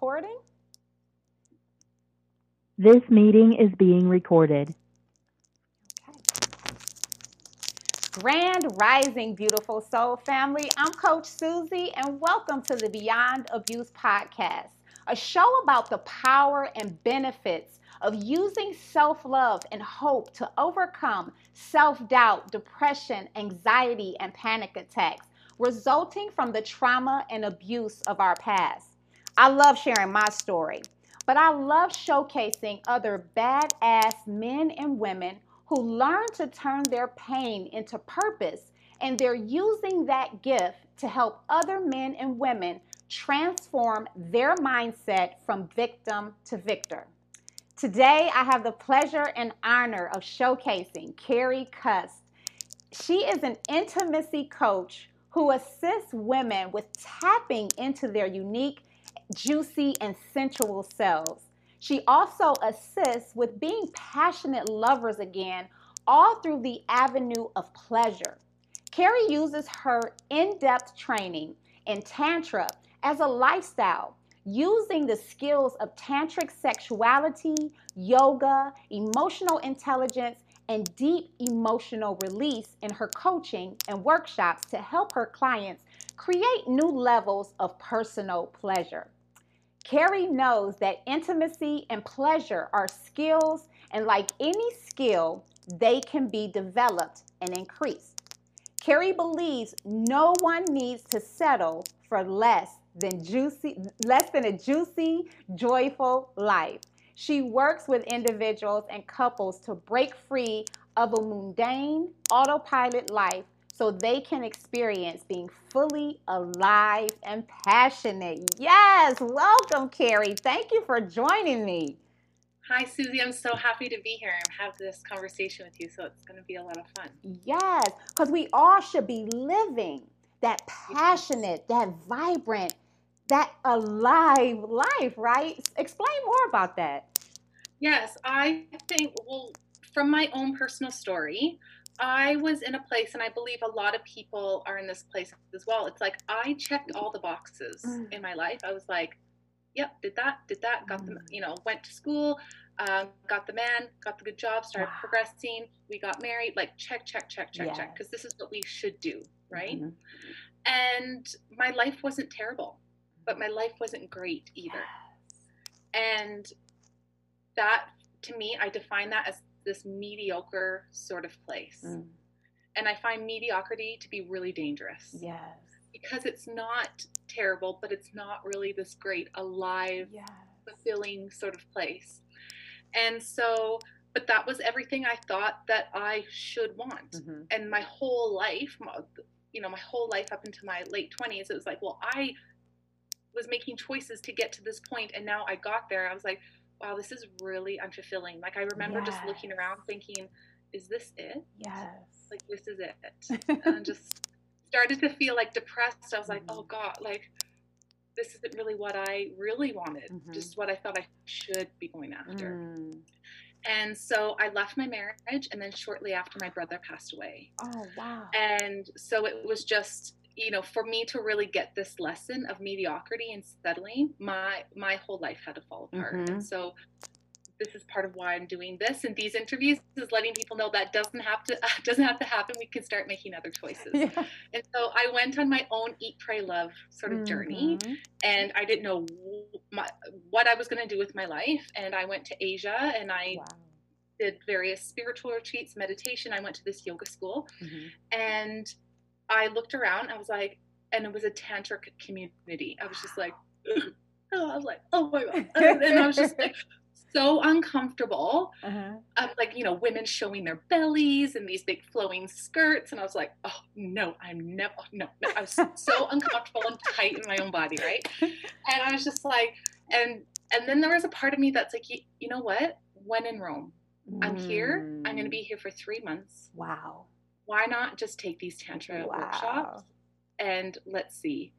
recording. This meeting is being recorded. Grand Rising, beautiful soul family. I'm Coach Susie, and welcome to the Beyond Abuse podcast, a show about the power and benefits of using self love and hope to overcome self doubt, depression, anxiety, and panic attacks resulting from the trauma and abuse of our past. I love sharing my story, but I love showcasing other badass men and women who learn to turn their pain into purpose and they're using that gift to help other men and women transform their mindset from victim to victor. Today, I have the pleasure and honor of showcasing Carrie Cust. She is an intimacy coach who assists women with tapping into their unique, juicy, and sensual selves. She also assists with being passionate lovers again, all through the avenue of pleasure. Carrie uses her in depth training in Tantra as a lifestyle, using the skills of tantric sexuality, yoga, emotional intelligence, and deep emotional release in her coaching and workshops to help her clients create new levels of personal pleasure. Carrie knows that intimacy and pleasure are skills, and like any skill, they can be developed and increased. Carrie believes no one needs to settle for less than juicy less than a juicy, joyful life. She works with individuals and couples to break free of a mundane autopilot life so they can experience being fully alive and passionate. Yes, welcome, Carrie. Thank you for joining me. Hi, Susie. I'm so happy to be here and have this conversation with you. So it's going to be a lot of fun. Yes, because we all should be living that passionate, that vibrant, that alive life, right? Explain more about that. Yes, I think, well, from my own personal story, I was in a place, and I believe a lot of people are in this place as well. It's like I checked all the boxes mm. in my life. I was like, yep, did that, did that, got mm. them, you know, went to school, um, got the man, got the good job, started wow. progressing, we got married, like check, check, check, check, yes. check, because this is what we should do, right? Mm-hmm. And my life wasn't terrible, but my life wasn't great either. Yes. And that, to me, I define that as this mediocre sort of place. Mm. And I find mediocrity to be really dangerous. Yes. Because it's not terrible, but it's not really this great, alive, yes. fulfilling sort of place. And so, but that was everything I thought that I should want. Mm-hmm. And my whole life, you know, my whole life up into my late 20s, it was like, well, I was making choices to get to this point and now I got there. I was like, wow, this is really unfulfilling. Like I remember yes. just looking around thinking, is this it? Yes. Like this is it. and just started to feel like depressed. I was like, oh mm-hmm. God, like this isn't really what I really wanted, mm-hmm. just what I thought I should be going after. Mm. And so I left my marriage, and then shortly after, my brother passed away. Oh, wow. And so it was just you know, for me to really get this lesson of mediocrity and settling, my my whole life had to fall apart. Mm-hmm. And so this is part of why I'm doing this and these interviews is letting people know that doesn't have to doesn't have to happen. We can start making other choices. Yeah. And so I went on my own eat, pray, love sort of mm-hmm. journey, and I didn't know my, what I was going to do with my life. And I went to Asia and I. Wow. Did various spiritual retreats, meditation. I went to this yoga school, mm-hmm. and I looked around. I was like, and it was a tantric community. I was just like, oh, I was like, oh my god, and I was just like so uncomfortable. Uh-huh. Like you know, women showing their bellies and these big flowing skirts, and I was like, oh no, I'm never, no, no. I was so uncomfortable and tight in my own body, right? And I was just like, and and then there was a part of me that's like, you, you know what? When in Rome, I'm here. I'm going to be here for three months. Wow why not just take these tantra wow. workshops and let's see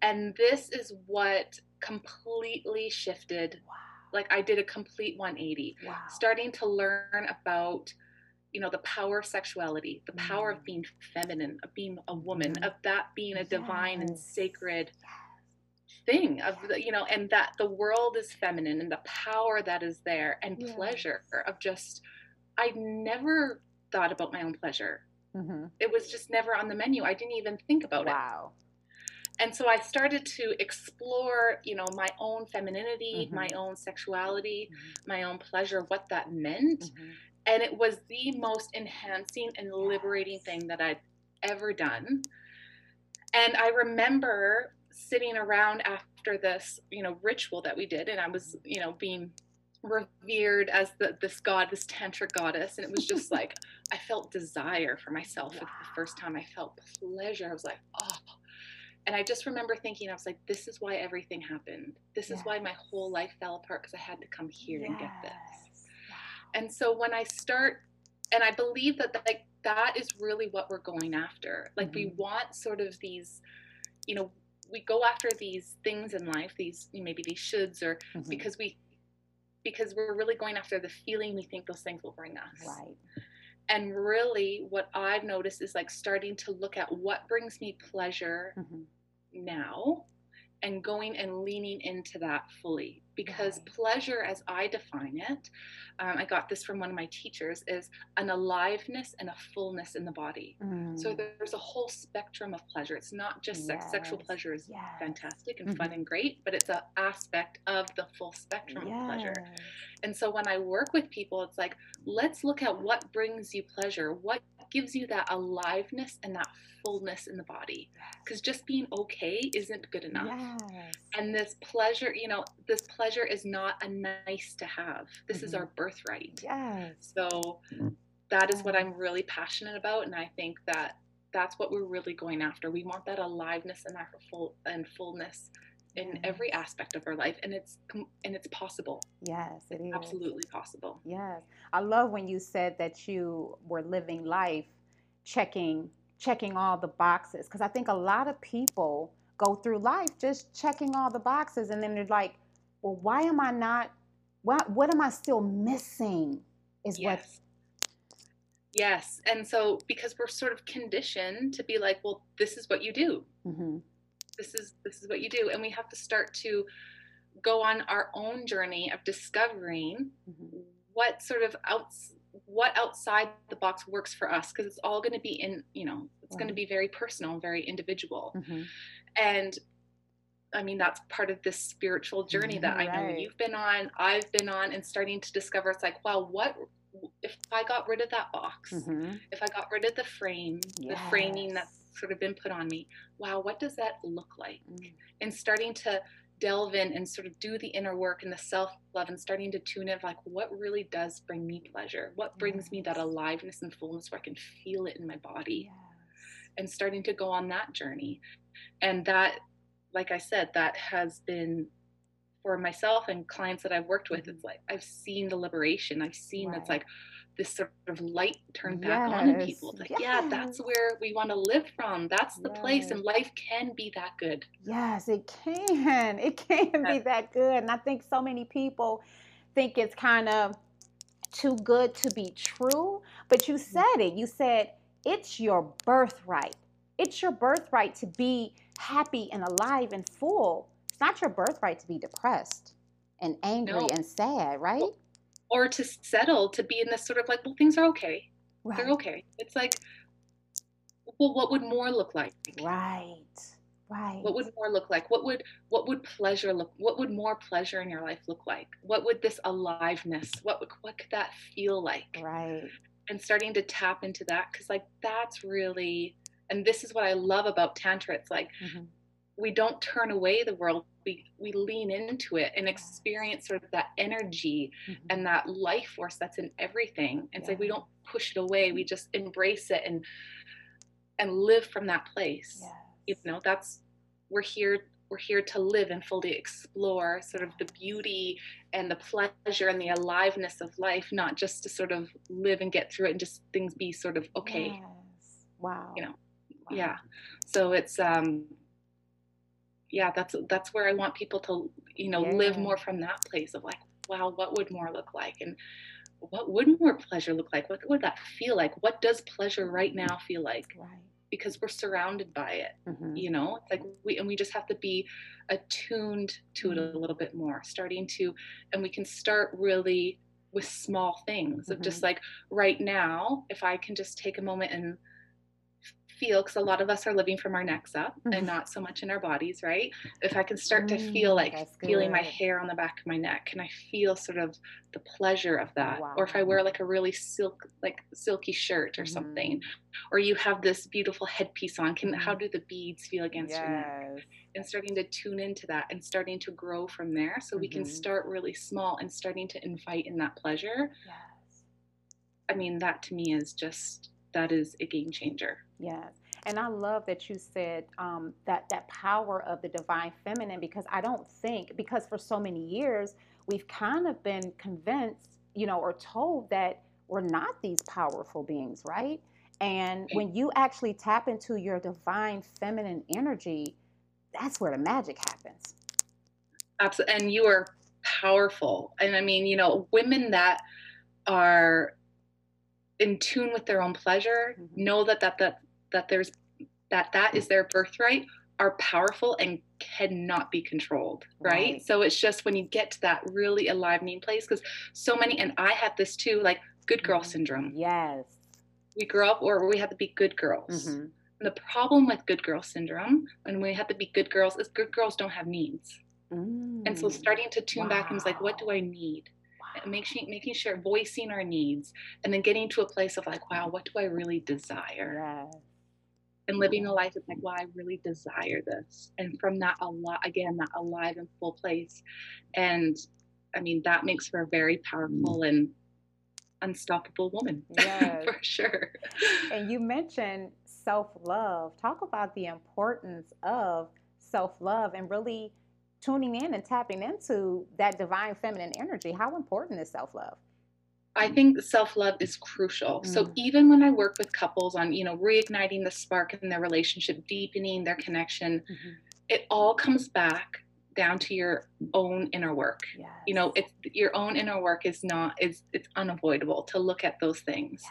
and this is what completely shifted wow. like i did a complete 180 wow. starting to learn about you know the power of sexuality the power of mm. being feminine of being a woman mm. of that being a divine and sacred thing of the, you know and that the world is feminine and the power that is there and Yeah. pleasure of just i never thought about my own pleasure Mm-hmm. it was just never on the menu i didn't even think about it Wow. and so i started to explore you know my own femininity Mhm. my own sexuality Mhm. my own pleasure what that meant Mhm. and it was the most enhancing and liberating thing that I'd ever done. And I remember sitting around after this, you know, ritual that we did, and I was, you know, being revered as the, this god, this tantric goddess, and it was just like I felt desire for myself for the first time. I felt pleasure. I was like, oh. And I just remember thinking, I was like, this is why everything happened. This is why my whole life fell apart because I had to come here and get this Yes. and so when i start and i believe that like that is really what we're going after like we Mhm. want sort of these you know we go after these things in life these maybe these shoulds or Mhm. because we because we're really going after the feeling we think those things will bring us Right. and really what i've noticed is like starting to look at what brings me pleasure Mhm. now and going and leaning into that fully. Because pleasure as i define it um, i got this from one of my teachers is an aliveness and a fullness in the body. So Mm. there's a whole spectrum of pleasure. It's not just sex. Sexual pleasure is Yes. fantastic and fun and great but it's an aspect of the full spectrum of pleasure. And so when I work with people, it's like, let's look at what brings you pleasure, what gives you that aliveness and that fullness in the body. Because just being okay isn't good enough. Yes. And this pleasure, you know, this pleasure is not a nice to have. This is Mhm. our birthright. Yes. So that is what I'm really passionate about. And I think that that's what we're really going after. We want that aliveness and that full and fullness in every aspect of our life. And it's and it's possible. Yes, it is. Absolutely possible. Yes. I love when you said that you were living life checking checking all the boxes because I think a lot of people go through life just checking all the boxes and then they're like, "Well, why am I not what what am I still missing?" is Yes. Yes. And so because we're sort of conditioned to be like, well, this is what you do. what Mhm. This is this is what you do. And we have to start to go on our own journey of discovering Mhm. what sort of outs what outside the box works for us because it's all going to be in, you know, it's going to be very personal, very individual. Mhm. And I mean, that's part of this spiritual journey that I know you've been on, I've been on, and starting to discover it's like, wow, what if I got rid of that box? Mhm. If I got rid of the frame, the framing that's Yes. Sort of been put on me, wow, what does that look like? Mm. And starting to delve in and sort of do the inner work and the self love and starting to tune in like, what really does bring me pleasure? What brings me that aliveness and fullness where I can feel it in my body? Yes. and starting to go on that journey. And that, like I said, that has been for myself and clients that I've worked with. It's like I've seen the liberation. I've seen Right. like this sort of light turned back on in people. It's like, yeah, that's where we want to live from. That's the place, and life can be that good. Yes, it can. It can be that good. And I think so many people think it's kind of too good to be true. But you mm-hmm. said it. You said it's your birthright. It's your birthright to be happy and alive and full. It's not your birthright to be depressed and angry No. and sad, right? Or to settle to be in this sort of like, well, things are okay. Right. They're okay. It's like, well, what would more look like? Right. Right. what would more look like what would what would pleasure look what would more pleasure in your life look like what would this aliveness what would what could that feel like right. and starting to tap into that because like that's really and this is what i love about tantra it's like Mhm. We don't turn away the world we we lean into it and experience sort of that energy Mhm. and that life force that's in everything and it's like we don't push it away we just embrace it and and live from that place you know that's we're here we're here to live and fully explore sort of the beauty and the pleasure and the aliveness of life not just to sort of live and get through it and just things be sort of okay Yes. Wow. you know, Wow. yeah so it's um yeah that's that's where i want people to you know live more from that place of like wow what would more look like? And what would more pleasure look like? What would that feel like? What does pleasure right now feel like? Right. because we're surrounded by it. Mhm. You know, it's like we and we just have to be attuned to it a little bit more, starting to, and we can start really with small things of just like right now, if I can just take a moment and feel because a lot of us are living from our necks up Mhm. and not so much in our bodies right if i can start to feel Mm, like feeling my hair on the back of my neck can i feel sort of the pleasure of that or if i wear like a really silk like silky shirt or something or you have this beautiful headpiece on can how Mhm. do the beads feel against your neck and starting to tune into that and starting to grow from there so we can Mhm. start really small and starting to invite in that pleasure Yes. i mean that to me is just that is a game changer Yes. And I love that you said um, that that power of the divine feminine because I don't think because for so many years we've kind of been convinced, you know, or told that we're not these powerful beings, right? And when you actually tap into your divine feminine energy, that's where the magic happens. absolutely and you are powerful and i mean you know women that are in tune with their own pleasure Mhm. know that that that that there's that that is their birthright are powerful and cannot be controlled right, Right. so it's just when you get to that really alivening place because so many and i had this too like good girl Mhm. syndrome Yes. we grew up where we had to be good girls Mhm. and the problem with good girl syndrome when we have to be good girls is good girls don't have needs and so Mm. starting to tune back and was like what do i need Wow. making making sure voicing our needs and then getting to a place of like wow what do i really desire Yes. And living a life that's like wow i really desire this and from that a lot again that alive and full place and i mean that makes for a very powerful mm. and unstoppable woman Yes. for sure And you mentioned self love. Talk about the importance of self love and really tuning in and tapping into that divine feminine energy. How important is self love? I think self love is crucial. So Mm. even when I work with couples on, you know, reigniting the spark in their relationship, deepening their connection, it all comes back down to your own inner work. Yes. You know, it's your own inner work is not is it's unavoidable to look at those things.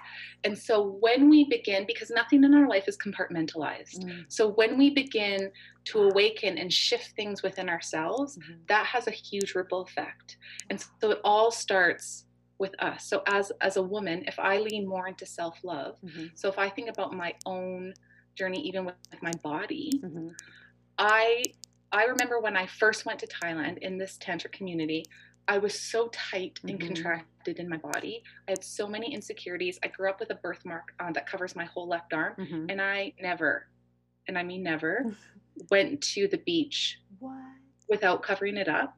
And so when we begin because nothing in our life is compartmentalized. Mm, So when we begin to awaken and shift things within ourselves, mhm. that has a huge ripple effect and so it all starts with us so as as a woman if i lean more into self-love Mhm. so if i think about my own journey even with, with my body Mhm. i i remember when i first went to thailand in this tantra community i was so tight and Mhm. contracted in my body i had so many insecurities i grew up with a birthmark uh, that covers my whole left arm Mhm. and i never and i mean never went to the beach What? without covering it up.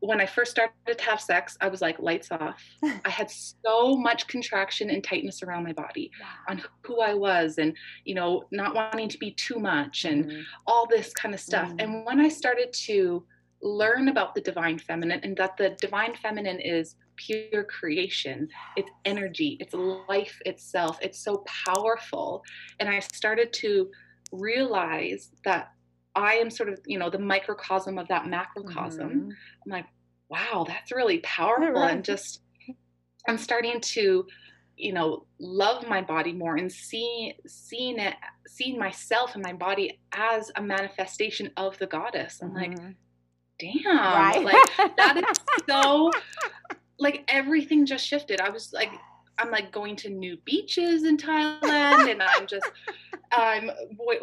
When I first started to have sex, I was like lights off. I had so much contraction and tightness around my body Wow. on who I was and, you know, not wanting to be too much and Mhm. all this kind of stuff. Mm. And when I started to learn about the divine feminine and that the divine feminine is pure creation, it's energy, it's life itself, it's so powerful. And I started to realize that I am sort of, you know, the microcosm of that macrocosm. Mhm. I'm like, wow, that's really powerful. Right. And just, I'm starting to, you know, love my body more and see, seeing it, seeing myself and my body as a manifestation of the goddess. I'm like, Mhm. damn, right. like that is so, like everything just shifted. I was like, I'm like going to new beaches in Thailand and I'm just I'm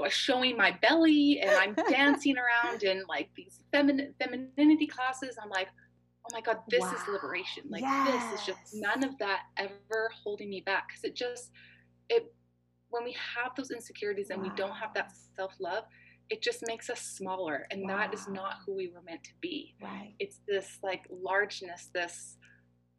showing my belly and I'm dancing around in like these feminine femininity classes. I'm like, oh my god, this is liberation. Like this is just none of that ever holding me back because it just it when we have those insecurities and we don't have that self-love, it just makes us smaller and that is not who we were meant to be right. it's this like largeness this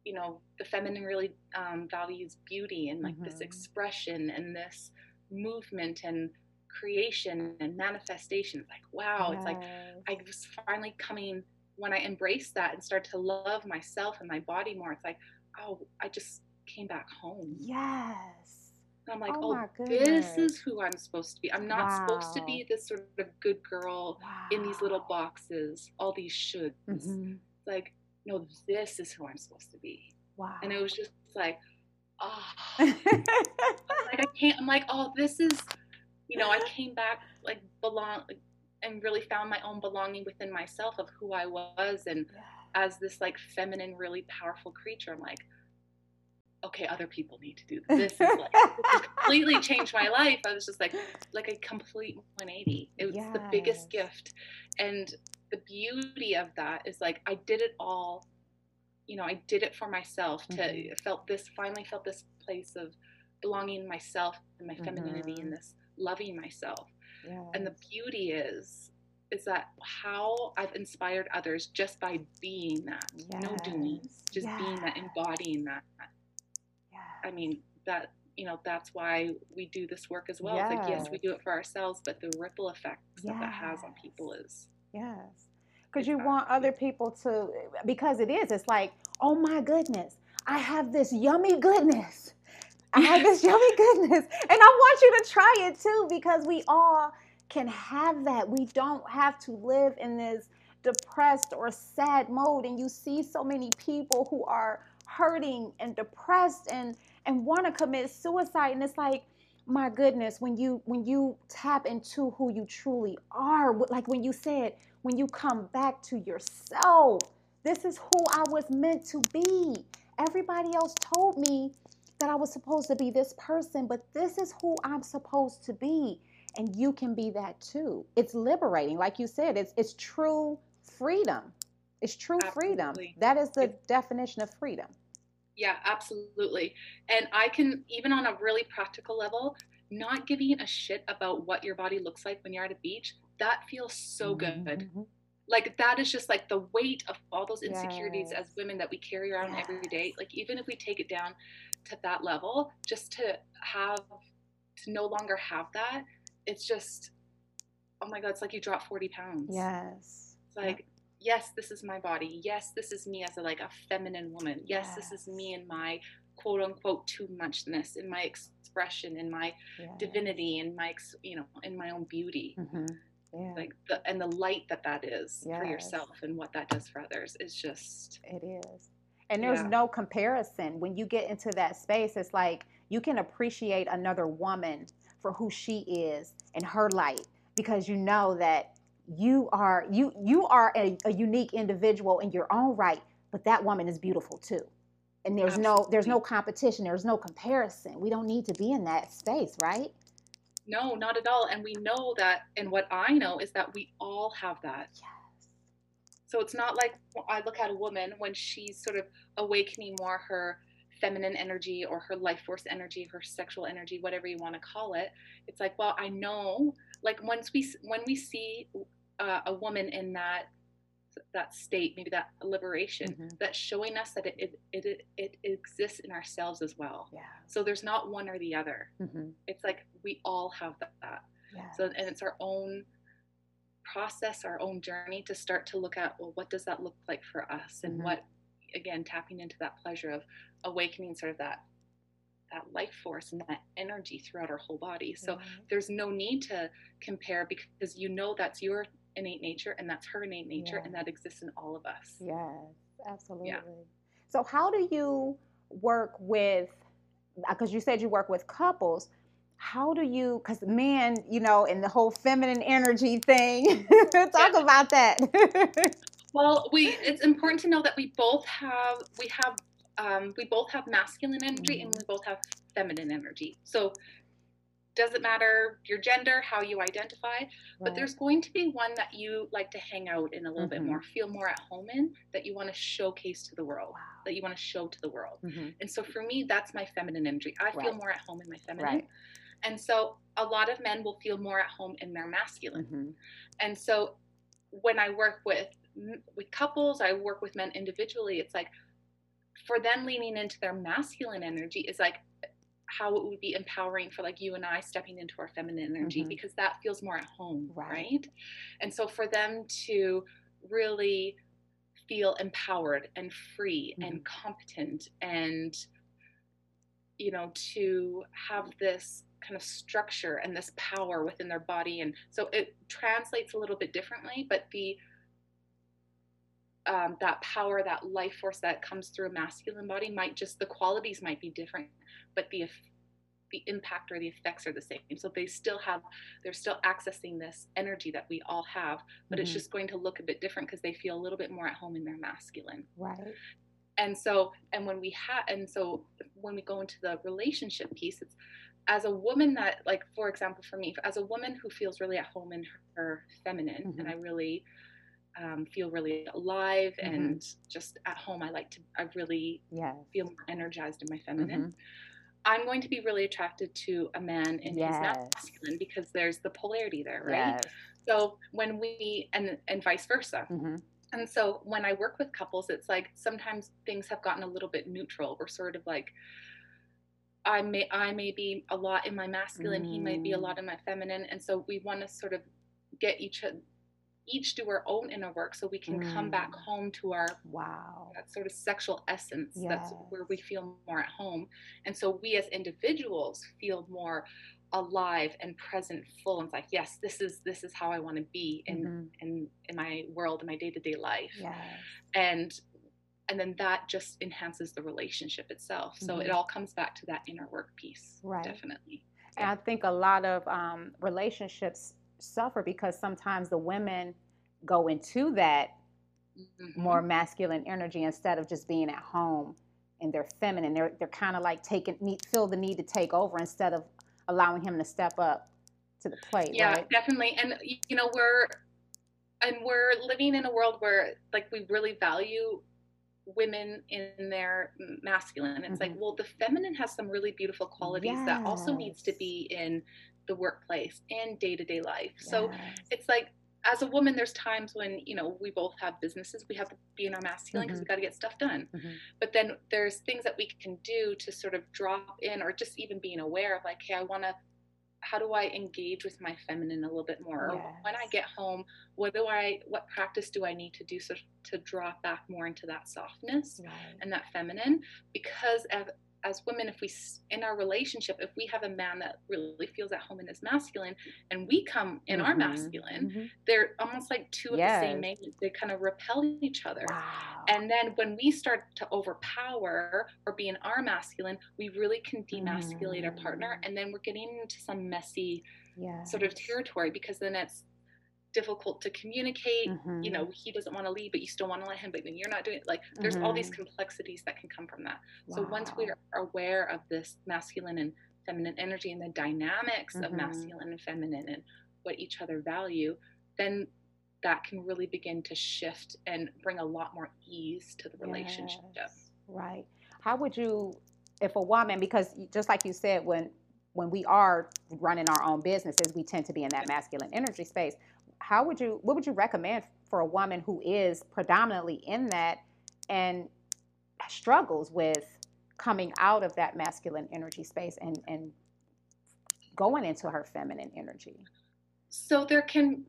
you know the feminine really um, values beauty and like this Mhm. expression and this movement and creation and manifestation. It's like wow it's like i was finally coming when i embraced that and start to love myself and my body more it's like oh i just came back home. Yes. and i'm like Oh oh, this is who i'm supposed to be. I'm not supposed to be this sort of good girl in these little boxes all these shoulds. Mhm. like no this is who i'm supposed to be. Wow. and it was just like oh like i can't i'm like oh this is you know, I uh-huh. came back like belong and really found my own belonging within myself of who I was and yeah. as this like feminine, really powerful creature, I'm like, okay, other people need to do this. This is like this completely changed my life. I was just like like a complete 180. It was yes. the biggest gift. And the beauty of that is like I did it all, you know, I did it for myself to mm-hmm. felt this finally felt this place of belonging myself and my femininity mm-hmm. and this loving myself. Yes. And the beauty is is that how I've inspired others just by being that. Yes. No doing. Just yes. being that, embodying that. I mean, that you know that's why we do this work as well. Yes. It's like yes, we do it for ourselves, but the ripple effects yes. that that has on people is yes, because you want other people to because it is. It's like oh my goodness, I have this yummy goodness. I have this yummy goodness, and I want you to try it too because we all can have that. We don't have to live in this depressed or sad mode. And you see so many people who are hurting and depressed and and want to commit suicide and it's like my goodness when you when you tap into who you truly are like when you said when you come back to yourself this is who I was meant to be. Everybody else told me that I was supposed to be this person but this is who I'm supposed to be. And you can be that too. It's liberating. Like you said it's it's true freedom. It's true Absolutely. freedom that is the definition of freedom. Yeah, absolutely. And I can, even on a really practical level, not giving a shit about what your body looks like when you're at a beach, that feels so good. Mm-hmm. Like, that is just like the weight of all those insecurities yes. as women that we carry around yes. every day. Like, even if we take it down to that level, just to have, to no longer have that, it's just, oh my God, it's like you drop 40 pounds. Yes. It's like, yes, this is my body. Yes, this is me as a like a feminine woman. Yes, yes. this is me and my quote unquote too muchness, in my expression, in my yes. divinity, in my you know, in my own beauty. Mm-hmm. Yeah. Like the and the light that that is yes. for yourself and what that does for others is just it is. And there's yeah. no comparison when you get into that space. It's like you can appreciate another woman for who she is and her light because you know that you are you you are a, a, unique individual in your own right but that woman is beautiful too and there's Absolutely. no there's no competition there's no comparison we don't need to be in that space right no not at all. And we know that and what i know is that we all have that. Yes. So it's not like i look at a woman when she's sort of awakening more her feminine energy or her life force energy her sexual energy whatever you want to call it. It's like well i know like once we when we see uh, a woman in that that state, maybe that liberation, mm-hmm. that's showing us that it, it, it, it, exists in ourselves as well. Yeah. So there's not one or the other. Mm-hmm. It's like we all have that. Yes. So, and it's our own process, our own journey to start to look at, well, what does that look like for us? And mm-hmm. what, again, tapping into that pleasure of awakening sort of that that life force and that energy throughout our whole body. So there's no need to compare because you know that's your innate nature and that's her innate nature yeah. and that exists in all of us. Yes, absolutely. Yeah. So how do you work with because you said you work with couples how do you because men you know in the whole feminine energy thing talk yeah. about that well we it's important to know that we both have we have um, we both have masculine energy mm-hmm. and we both have feminine energy so doesn't matter your gender, how you identify, right. but there's going to be one that you like to hang out in a little mm-hmm. bit more, feel more at home in, that you want to showcase to the world, wow. that you want to show to the world. Mm-hmm. And so for me, that's my feminine energy. I right. feel more at home in my feminine. Right. And so a lot of men will feel more at home in their masculine. Mm-hmm. And so when I work with with couples, I work with men individually, it's like for them leaning into their masculine energy is like how it would be empowering for like you and I stepping into our feminine energy mm-hmm. because that feels more at home, right. right? And so for them to really feel empowered and free mm-hmm. and competent and you know to have this kind of structure and this power within their body and so it translates a little bit differently but the um, that power that life force that comes through a masculine body might just the qualities might be different but the the impact or the effects are the same. So they still have, they're still accessing this energy that we all have, but mm-hmm. it's just going to look a bit different because they feel a little bit more at home in their masculine. Right. And so, and when we have, and so when we go into the relationship piece, it's as a woman that, like, for example, for me, as a woman who feels really at home in her feminine, mm-hmm. and I really, um, feel really alive mm-hmm. and just at home. I like to, I really yes. feel more energized in my feminine. Mm-hmm. I'm going to be really attracted to a man in yes. his masculine because there's the polarity there, right? Yes. So when we and and vice versa. Mm-hmm. And so when I work with couples, it's like sometimes things have gotten a little bit neutral. We're sort of like I may I may be a lot in my masculine, mm. he may be a lot mm. in my feminine, and so we want to sort of get each each do our own inner work so we can mm. come back mm. home to our wow that sort of sexual essence yes. that's where we feel more at home and so we as individuals feel more alive and present full and it's like yes this is this is how i want to be in mm-hmm. in in my world in my day-to-day life yes. and and then that just enhances the relationship itself so mm-hmm. it all comes back to that inner work piece right definitely and i think a lot of um, relationships suffer because sometimes the women go into that mm-hmm. more masculine energy instead of just being at home and they're feminine. They're they're kind of like taking need feel the need to take over instead of allowing him to step up to the plate. Yeah, right? definitely. And you know we're and we're living in a world where like we really value women in their masculine. It's mm-hmm. like, well, the feminine has some really beautiful qualities yes. that also needs to be in the workplace and day to day life. Yes. So it's like as a woman, there's times when you know we both have businesses. We have to be in our masculine because mm-hmm. we got to get stuff done. Mm-hmm. But then there's things that we can do to sort of drop in, or just even being aware of like, hey, I want to. How do I engage with my feminine a little bit more? Yes. When I get home, what do I? What practice do I need to do so to drop back more into that softness right. and that feminine? Because as women, if we in our relationship, if we have a man that really feels at home in his masculine, and we come in mm-hmm. our masculine, mm-hmm. they're almost like two of the same magnets. They kind of repel each other. Wow. And then when we start to overpower or be in our masculine, we really can demasculate mm-hmm. our partner, mm. and then we're getting into some messy yes. sort of territory because then it's difficult to communicate. Mm-hmm. You know, he doesn't want to leave, but you still want to let him, but then you're not doing it. Like, there's mm-hmm. all these mm-hmm. complexities that can come from that. Wow. So once we are aware of this masculine and feminine energy and the dynamics mm-hmm. of masculine and feminine and what each other value, then that can really begin to shift and bring a lot more ease to the relationship. Yes. Right. How would you, if a woman, because just like you said, when when we are running our own businesses, we tend to be in that masculine energy space how would you what would you recommend for a woman who is predominantly in that and struggles with coming out of that masculine energy space and and going into her feminine energy so there can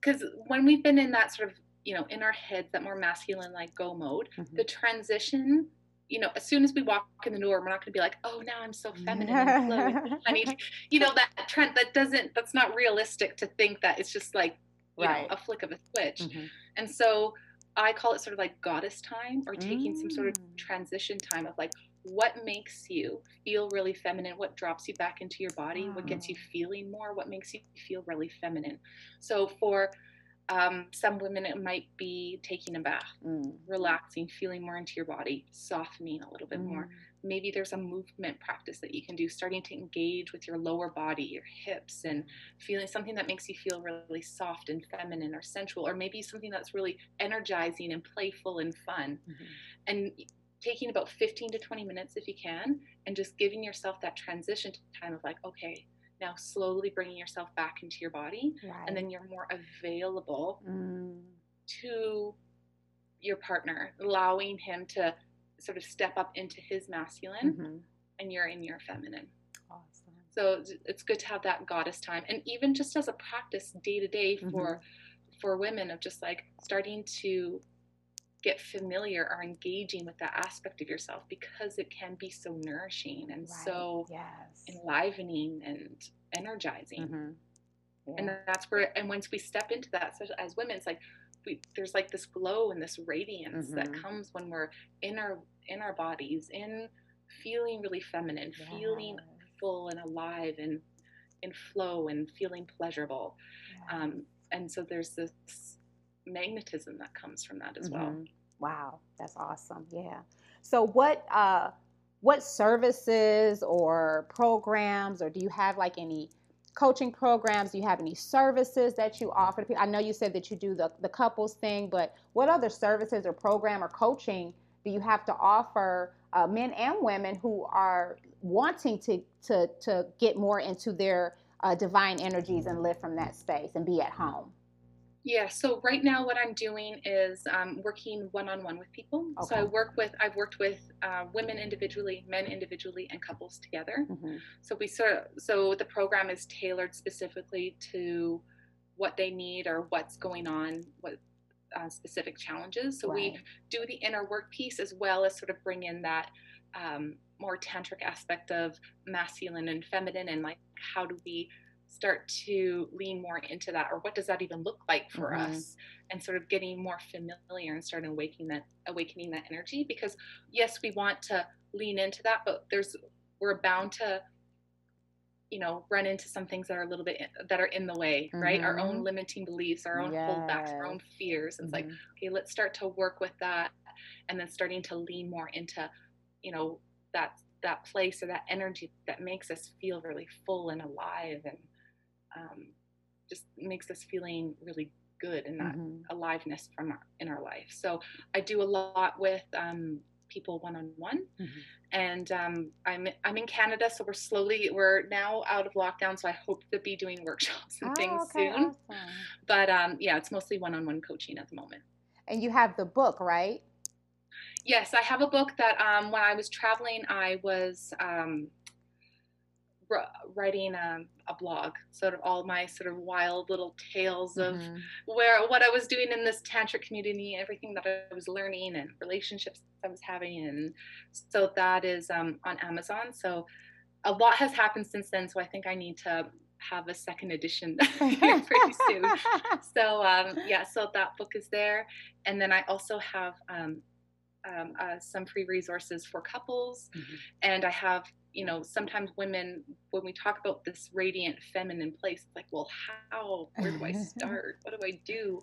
because when we've been in that sort of you know in our heads that more masculine like go mode mm-hmm. the transition you know, as soon as we walk in the door, we're not going to be like, oh, now I'm so feminine and. I need, you know, that trend that doesn't, that's not realistic to think that it's just like you right. know, a flick of a switch. Mm-hmm. And so I call it sort of like goddess time or taking mm. some sort of mm. transition time of like what makes you feel really feminine, what drops you back into your body, what gets you feeling more, what makes you feel really feminine. So for um, some women, it might be taking a bath, mm. relaxing, feeling more into your body, softening a little bit mm. more maybe there's a movement practice that you can do starting to engage with your lower body your hips and feeling something that makes you feel really soft and feminine or sensual or maybe something that's really energizing and playful and fun mm-hmm. and taking about 15 to 20 minutes if you can and just giving yourself that transition time of like okay now slowly bringing yourself back into your body right. and then you're more available mm. to your partner allowing him to sort of step up into his masculine mm-hmm. and you're in your feminine. Awesome. So it's good to have that goddess time and even just as a practice day to day for mm-hmm. for women of just like starting to get familiar or engaging with that aspect of yourself because it can be so nourishing and right. so yes. enlivening and energizing. Mm-hmm. Yeah. And that's where and once we step into that as women it's like we, there's like this glow and this radiance mm-hmm. that comes when we're in our in our bodies in feeling really feminine yes. feeling full and alive and in flow and feeling pleasurable. Yeah. Um, and so there's this magnetism that comes from that as mm-hmm. well. Wow, that's awesome. Yeah. So what uh, what services or programs, or do you have like any coaching programs? Do you have any services that you offer to people? I know you said that you do the, the couples thing, but what other services or program or coaching do you have to offer uh, men and women who are wanting to, to, to get more into their uh, divine energies and live from that space and be at home? Yeah, so right now what I'm doing is um, working one-on-one with people. Okay. So I work with, I've worked with uh, women individually, men individually, and couples together. Mm-hmm. So we sort of, so the program is tailored specifically to what they need or what's going on, what uh, specific challenges. So right. we do the inner work piece as well as sort of bring in that um, more tantric aspect of masculine and feminine and like how do we start to lean more into that or what does that even look like for mm-hmm. us and sort of getting more familiar and starting awakening that awakening that energy because yes we want to lean into that but there's we're bound to you know run into some things that are a little bit in, that are in the way mm-hmm. right our own mm-hmm. limiting beliefs our own yes. holdbacks our own fears it's mm-hmm. like okay let's start to work with that and then starting to lean more into you know that that place or that energy that makes us feel really full and alive and um, just makes us feeling really good and that mm-hmm. aliveness from our, in our life. So I do a lot with um, people one on one, and um, I'm I'm in Canada, so we're slowly we're now out of lockdown. So I hope to be doing workshops and oh, things okay, soon. Awesome. But um, yeah, it's mostly one on one coaching at the moment. And you have the book, right? Yes, I have a book that um, when I was traveling, I was um, writing a, a, blog, sort of all my sort of wild little tales of mm-hmm. where what I was doing in this tantric community, everything that I was learning, and relationships I was having, and so that is um, on Amazon. So a lot has happened since then. So I think I need to have a second edition pretty soon. So um, yeah, so that book is there, and then I also have. Um, um, uh, some free resources for couples, mm-hmm. and I have you know, sometimes women, when we talk about this radiant feminine place, it's like, well, how, where do I start? what do I do?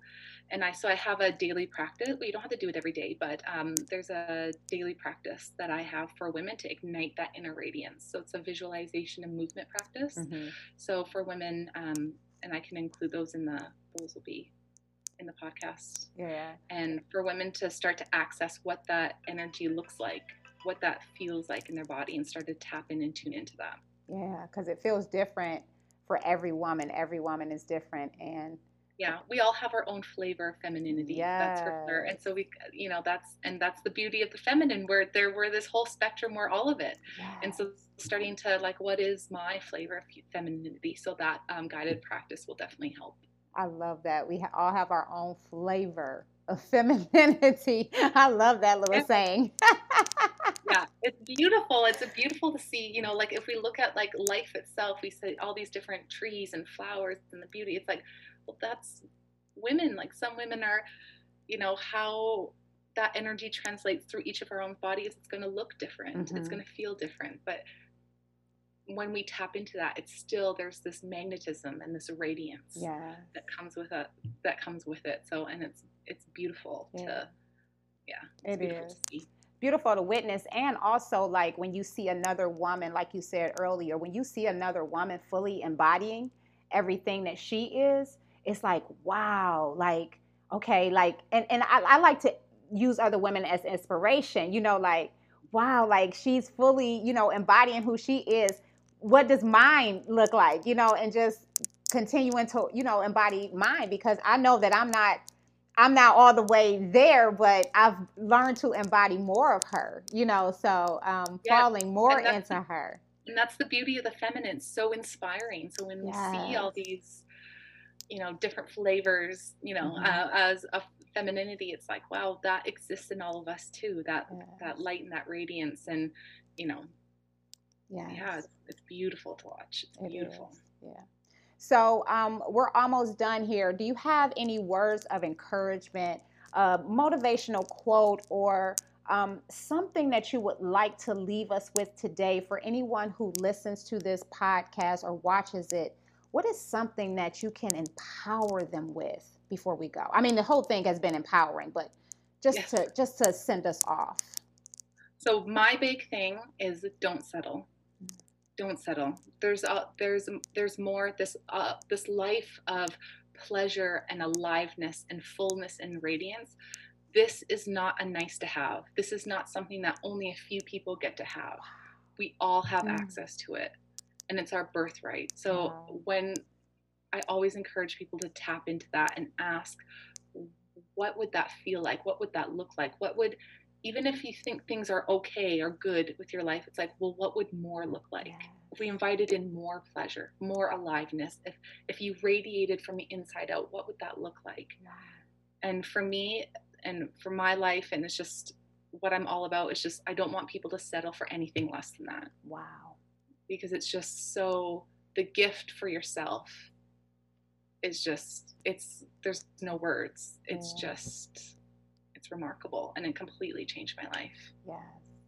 And I, so I have a daily practice. Well, you don't have to do it every day, but um, there's a daily practice that I have for women to ignite that inner radiance. So it's a visualization and movement practice. Mm-hmm. So for women, um, and I can include those in the, those will be in the podcast. Yeah. And for women to start to access what that energy looks like what that feels like in their body and start to tap in and tune into that. Yeah, because it feels different for every woman. Every woman is different, and yeah, we all have our own flavor of femininity. Yes. That's for sure. And so we, you know, that's and that's the beauty of the feminine, where there were this whole spectrum, where all of it. Yes. And so starting to like, what is my flavor of femininity? So that um, guided practice will definitely help. I love that. We all have our own flavor of femininity. I love that little saying. yeah, it's beautiful. It's beautiful to see, you know, like if we look at like life itself, we see all these different trees and flowers and the beauty. It's like, well, that's women. Like some women are, you know, how that energy translates through each of our own bodies, it's going to look different. Mm-hmm. It's going to feel different. But when we tap into that, it's still there's this magnetism and this radiance yeah. that comes with it. That comes with it. So, and it's it's beautiful yeah. to, yeah, it is beautiful to witness and also like when you see another woman like you said earlier when you see another woman fully embodying everything that she is it's like wow like okay like and, and I, I like to use other women as inspiration you know like wow like she's fully you know embodying who she is what does mine look like you know and just continuing to you know embody mine because i know that i'm not I'm not all the way there, but I've learned to embody more of her, you know, so um, yeah. falling more into her. And that's the beauty of the feminine. It's so inspiring. So when yes. we see all these, you know, different flavors, you know, mm-hmm. uh, as a femininity, it's like, wow, that exists in all of us too. That yes. that light and that radiance, and you know, yes. yeah, it's, it's beautiful to watch. It's it beautiful. Is. Yeah. So um, we're almost done here. Do you have any words of encouragement, a motivational quote, or um, something that you would like to leave us with today for anyone who listens to this podcast or watches it. What is something that you can empower them with before we go? I mean, the whole thing has been empowering, but just yes. to just to send us off. So my big thing is don't settle. Don't settle. There's a, there's there's more this uh, this life of pleasure and aliveness and fullness and radiance this is not a nice to have. This is not something that only a few people get to have. We all have mm. access to it, and it's our birthright. So wow. when I always encourage people to tap into that and ask, what would that feel like? What would that look like? What would even if you think things are okay or good with your life, it's like, well, what would more look like? Yes. If we invited in more pleasure, more aliveness, if if you radiated from the inside out, what would that look like? And for me, and for my life and it's just what I'm all about is just I don't want people to settle for anything less than that. Wow. Because it's just so the gift for yourself is just it's there's no words. It's yeah. just it's remarkable and it completely changed my life. Yes,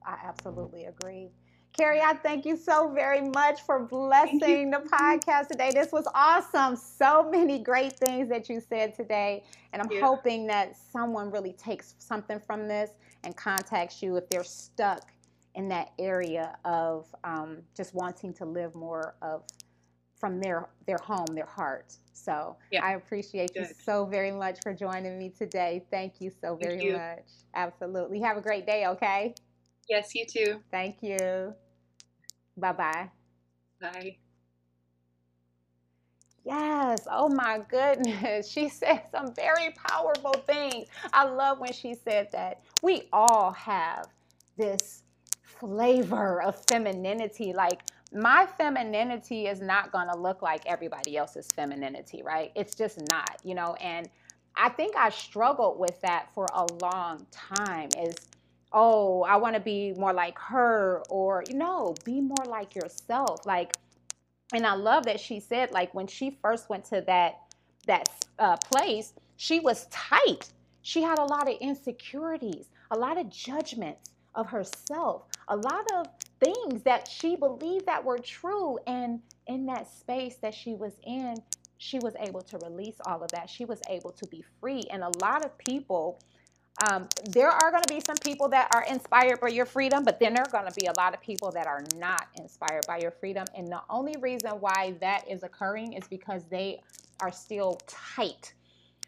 I absolutely agree. Carrie, I thank you so very much for blessing the podcast today. This was awesome. So many great things that you said today. And I'm hoping that someone really takes something from this and contacts you if they're stuck in that area of um, just wanting to live more of from their their home, their heart. So yeah. I appreciate Good. you so very much for joining me today. Thank you so very you. much. Absolutely. Have a great day, okay? Yes, you too. Thank you. Bye-bye. Bye. Yes. Oh my goodness. She said some very powerful things. I love when she said that we all have this flavor of femininity. Like my femininity is not going to look like everybody else's femininity, right? It's just not, you know, and I think I struggled with that for a long time is oh, I want to be more like her, or you know, be more like yourself. Like, and I love that she said, like, when she first went to that that uh, place, she was tight. She had a lot of insecurities, a lot of judgments of herself, a lot of things that she believed that were true. And in that space that she was in, she was able to release all of that. She was able to be free. And a lot of people um, there are going to be some people that are inspired by your freedom, but then there are going to be a lot of people that are not inspired by your freedom. And the only reason why that is occurring is because they are still tight.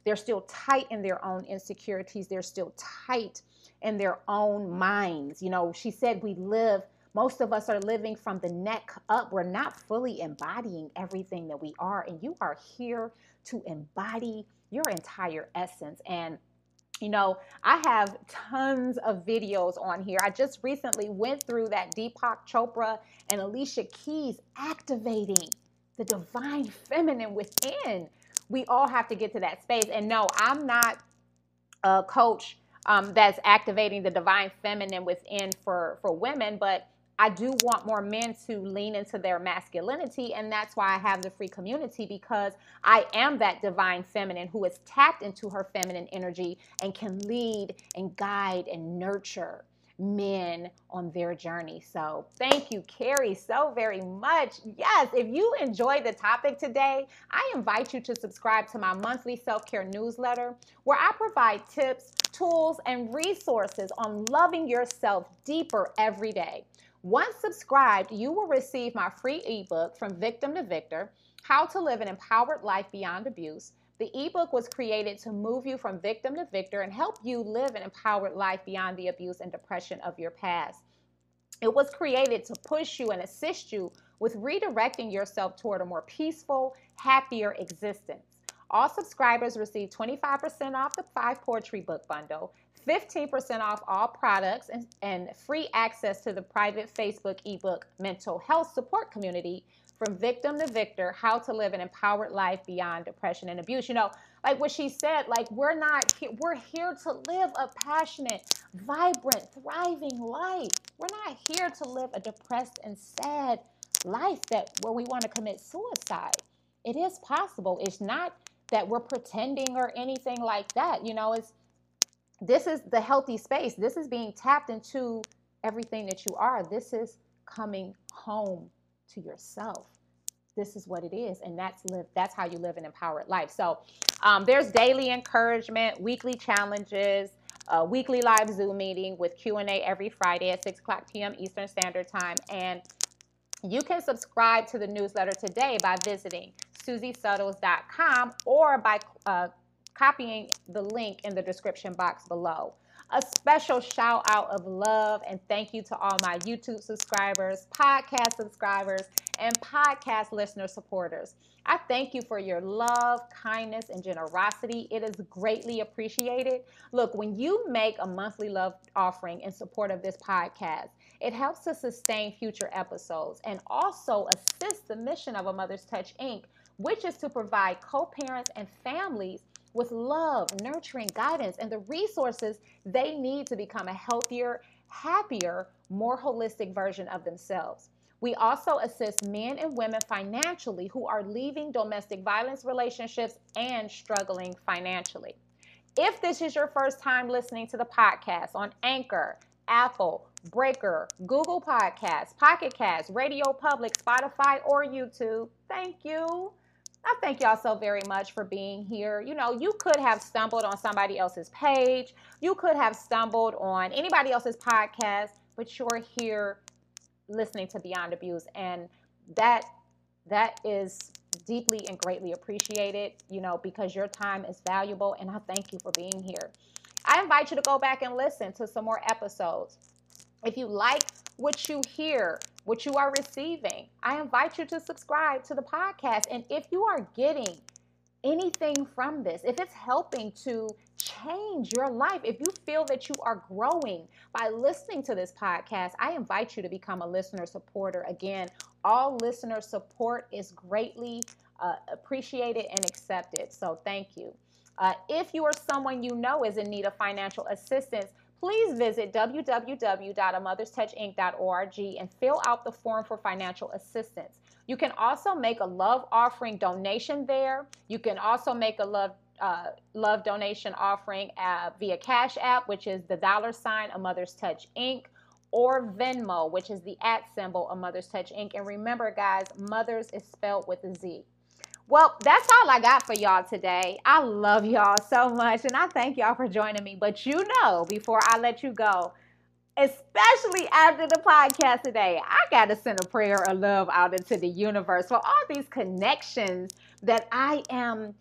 They're still tight in their own insecurities. They're still tight in their own minds. You know, she said we live, most of us are living from the neck up. We're not fully embodying everything that we are. And you are here to embody your entire essence. And you know, I have tons of videos on here. I just recently went through that Deepak Chopra and Alicia Keys activating the divine feminine within. We all have to get to that space. And no, I'm not a coach um, that's activating the divine feminine within for for women, but I do want more men to lean into their masculinity. And that's why I have the free community because I am that divine feminine who is tapped into her feminine energy and can lead and guide and nurture men on their journey. So thank you, Carrie, so very much. Yes, if you enjoyed the topic today, I invite you to subscribe to my monthly self care newsletter where I provide tips, tools, and resources on loving yourself deeper every day. Once subscribed, you will receive my free ebook from Victim to Victor How to Live an Empowered Life Beyond Abuse. The ebook was created to move you from victim to victor and help you live an empowered life beyond the abuse and depression of your past. It was created to push you and assist you with redirecting yourself toward a more peaceful, happier existence. All subscribers receive 25% off the five poetry book bundle, 15% off all products and, and free access to the private Facebook ebook Mental Health Support Community from Victim to Victor How to Live an Empowered Life Beyond Depression and Abuse. You know, like what she said, like we're not, we're here to live a passionate, vibrant, thriving life. We're not here to live a depressed and sad life that where we want to commit suicide. It is possible. It's not that we're pretending or anything like that. You know, it's this is the healthy space. This is being tapped into everything that you are. This is coming home to yourself. This is what it is, and that's live. That's how you live an empowered life. So, um, there's daily encouragement, weekly challenges, a weekly live Zoom meeting with Q and A every Friday at 6 o'clock p.m. Eastern Standard Time, and you can subscribe to the newsletter today by visiting SusieSuttles.com or by uh, copying the link in the description box below. A special shout out of love and thank you to all my YouTube subscribers, podcast subscribers, and podcast listener supporters. I thank you for your love, kindness, and generosity. It is greatly appreciated. Look, when you make a monthly love offering in support of this podcast, it helps to sustain future episodes and also assist the mission of A Mother's Touch Inc., which is to provide co parents and families with love, nurturing, guidance, and the resources they need to become a healthier, happier, more holistic version of themselves. We also assist men and women financially who are leaving domestic violence relationships and struggling financially. If this is your first time listening to the podcast on Anchor, Apple, Breaker, Google Podcasts, Pocket Casts, Radio Public, Spotify, or YouTube, thank you. I thank y'all so very much for being here. You know, you could have stumbled on somebody else's page, you could have stumbled on anybody else's podcast, but you're here listening to Beyond Abuse, and that that is deeply and greatly appreciated. You know, because your time is valuable, and I thank you for being here. I invite you to go back and listen to some more episodes. If you like what you hear, what you are receiving, I invite you to subscribe to the podcast. And if you are getting anything from this, if it's helping to change your life, if you feel that you are growing by listening to this podcast, I invite you to become a listener supporter. Again, all listener support is greatly uh, appreciated and accepted. So thank you. Uh, if you or someone you know is in need of financial assistance, please visit www.amotherstouchinc.org and fill out the form for financial assistance. You can also make a love offering donation there. You can also make a love uh, love donation offering uh, via Cash App, which is the dollar sign a Mother's Touch Inc., or Venmo, which is the at symbol a Mother's Touch Inc. And remember, guys, Mothers is spelled with a Z. Well, that's all I got for y'all today. I love y'all so much and I thank y'all for joining me. But you know, before I let you go, especially after the podcast today, I got to send a prayer of love out into the universe for all these connections that I am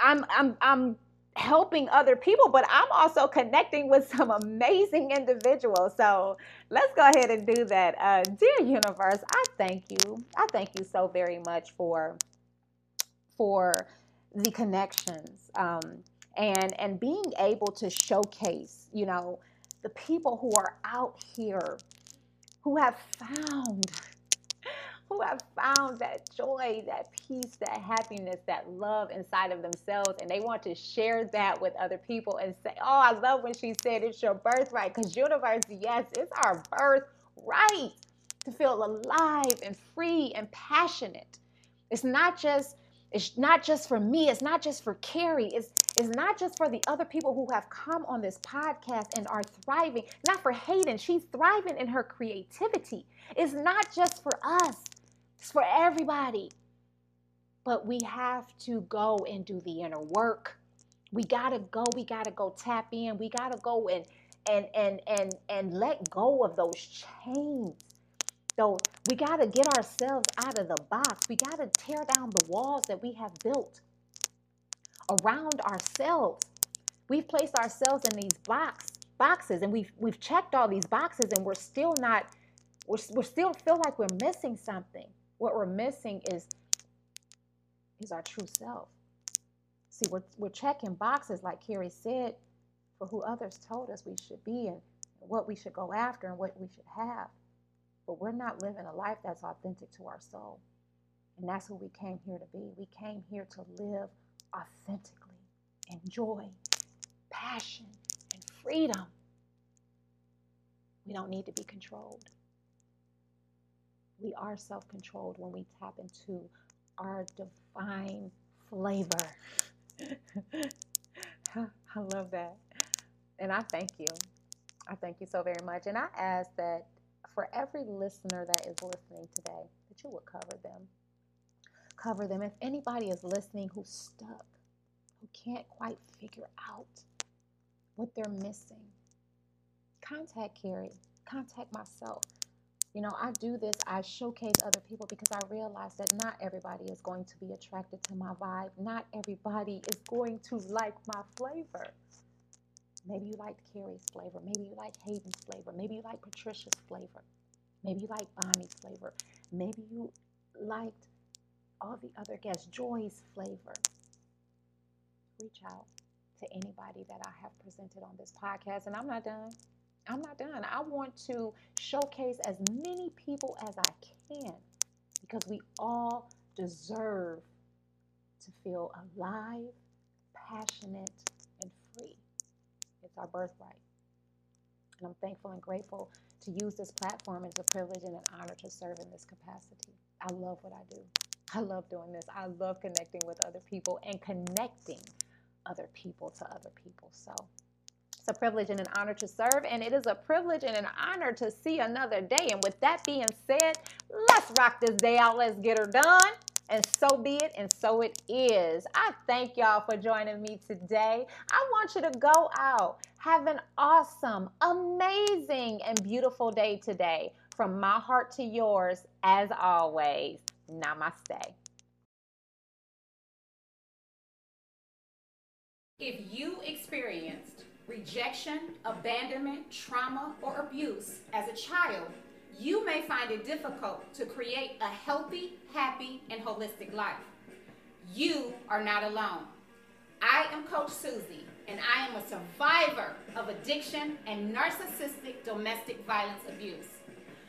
I'm I'm I'm helping other people, but I'm also connecting with some amazing individuals. So let's go ahead and do that. Uh, dear universe, I thank you. I thank you so very much for for the connections um, and and being able to showcase, you know, the people who are out here who have found who have found that joy, that peace, that happiness, that love inside of themselves, and they want to share that with other people and say, "Oh, I love when she said it's your birthright." Because universe, yes, it's our birthright to feel alive and free and passionate. It's not just it's not just for me. It's not just for Carrie. It's, it's not just for the other people who have come on this podcast and are thriving. Not for Hayden. She's thriving in her creativity. It's not just for us, it's for everybody. But we have to go and do the inner work. We gotta go. We gotta go tap in. We gotta go and and and and and let go of those chains so we got to get ourselves out of the box. We got to tear down the walls that we have built around ourselves. We've placed ourselves in these box boxes and we've we've checked all these boxes and we're still not we're, we still feel like we're missing something. What we're missing is is our true self. See, we're, we're checking boxes, like Carrie said, for who others told us we should be and what we should go after and what we should have but we're not living a life that's authentic to our soul. And that's who we came here to be. We came here to live authentically in joy, passion, and freedom. We don't need to be controlled. We are self controlled when we tap into our divine flavor. I love that. And I thank you. I thank you so very much. And I ask that for every listener that is listening today, that you would cover them. Cover them. If anybody is listening who's stuck, who can't quite figure out what they're missing, contact Carrie, contact myself. You know, I do this, I showcase other people because I realize that not everybody is going to be attracted to my vibe. Not everybody is going to like my flavor. Maybe you liked Carrie's flavor. Maybe you like Hayden's flavor. Maybe you like Patricia's flavor. Maybe you like Bonnie's flavor. Maybe you liked all the other guests, Joy's flavor. Reach out to anybody that I have presented on this podcast, and I'm not done. I'm not done. I want to showcase as many people as I can because we all deserve to feel alive, passionate, our birthright. And I'm thankful and grateful to use this platform as a privilege and an honor to serve in this capacity. I love what I do. I love doing this. I love connecting with other people and connecting other people to other people. So it's a privilege and an honor to serve, and it is a privilege and an honor to see another day. And with that being said, let's rock this day out. Let's get her done. And so be it, and so it is. I thank y'all for joining me today. I want you to go out, have an awesome, amazing, and beautiful day today. From my heart to yours, as always, namaste. If you experienced rejection, abandonment, trauma, or abuse as a child, you may find it difficult to create a healthy, happy, and holistic life. You are not alone. I am Coach Susie, and I am a survivor of addiction and narcissistic domestic violence abuse.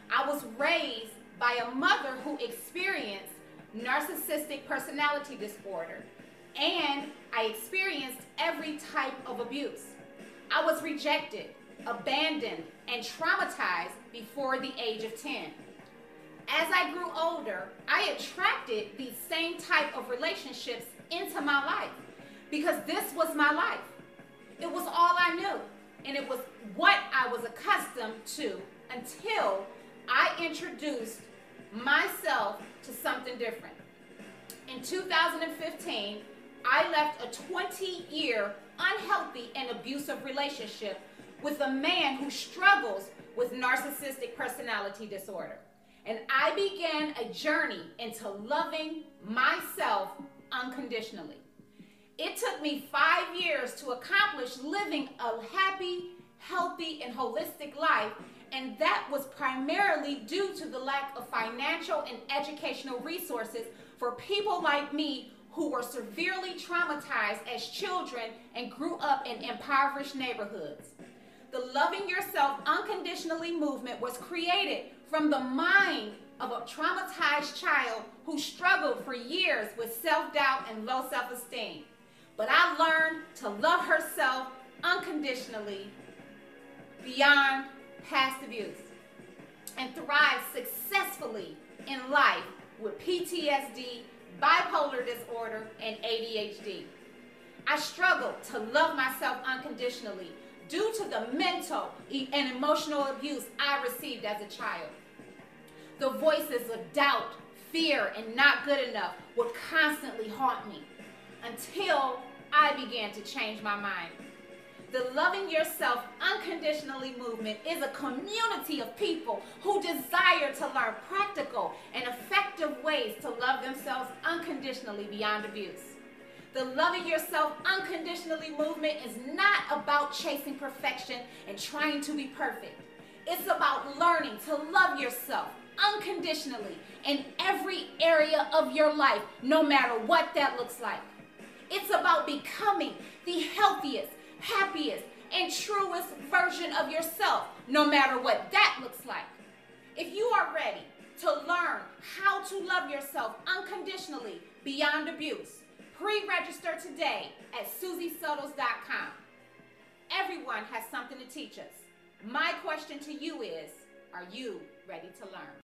I was raised by a mother who experienced narcissistic personality disorder, and I experienced every type of abuse. I was rejected, abandoned, and traumatized before the age of 10. As I grew older, I attracted these same type of relationships into my life because this was my life. It was all I knew, and it was what I was accustomed to until I introduced myself to something different. In 2015, I left a 20 year unhealthy and abusive relationship with a man who struggles with narcissistic personality disorder. And I began a journey into loving myself unconditionally. It took me five years to accomplish living a happy, healthy, and holistic life, and that was primarily due to the lack of financial and educational resources for people like me who were severely traumatized as children and grew up in impoverished neighborhoods. The Loving Yourself Unconditionally movement was created from the mind of a traumatized child who struggled for years with self doubt and low self esteem. But I learned to love herself unconditionally beyond past abuse and thrive successfully in life with PTSD bipolar disorder, and ADHD. I struggled to love myself unconditionally due to the mental and emotional abuse I received as a child. The voices of doubt, fear, and not good enough would constantly haunt me until I began to change my mind. The Loving Yourself Unconditionally movement is a community of people who desire to learn practical and effective ways to love themselves unconditionally beyond abuse. The Loving Yourself Unconditionally movement is not about chasing perfection and trying to be perfect. It's about learning to love yourself unconditionally in every area of your life, no matter what that looks like. It's about becoming the healthiest, happiest, and truest version of yourself, no matter what that looks like. If you are ready to learn how to love yourself unconditionally beyond abuse, pre register today at SusieSuttles.com. Everyone has something to teach us. My question to you is Are you ready to learn?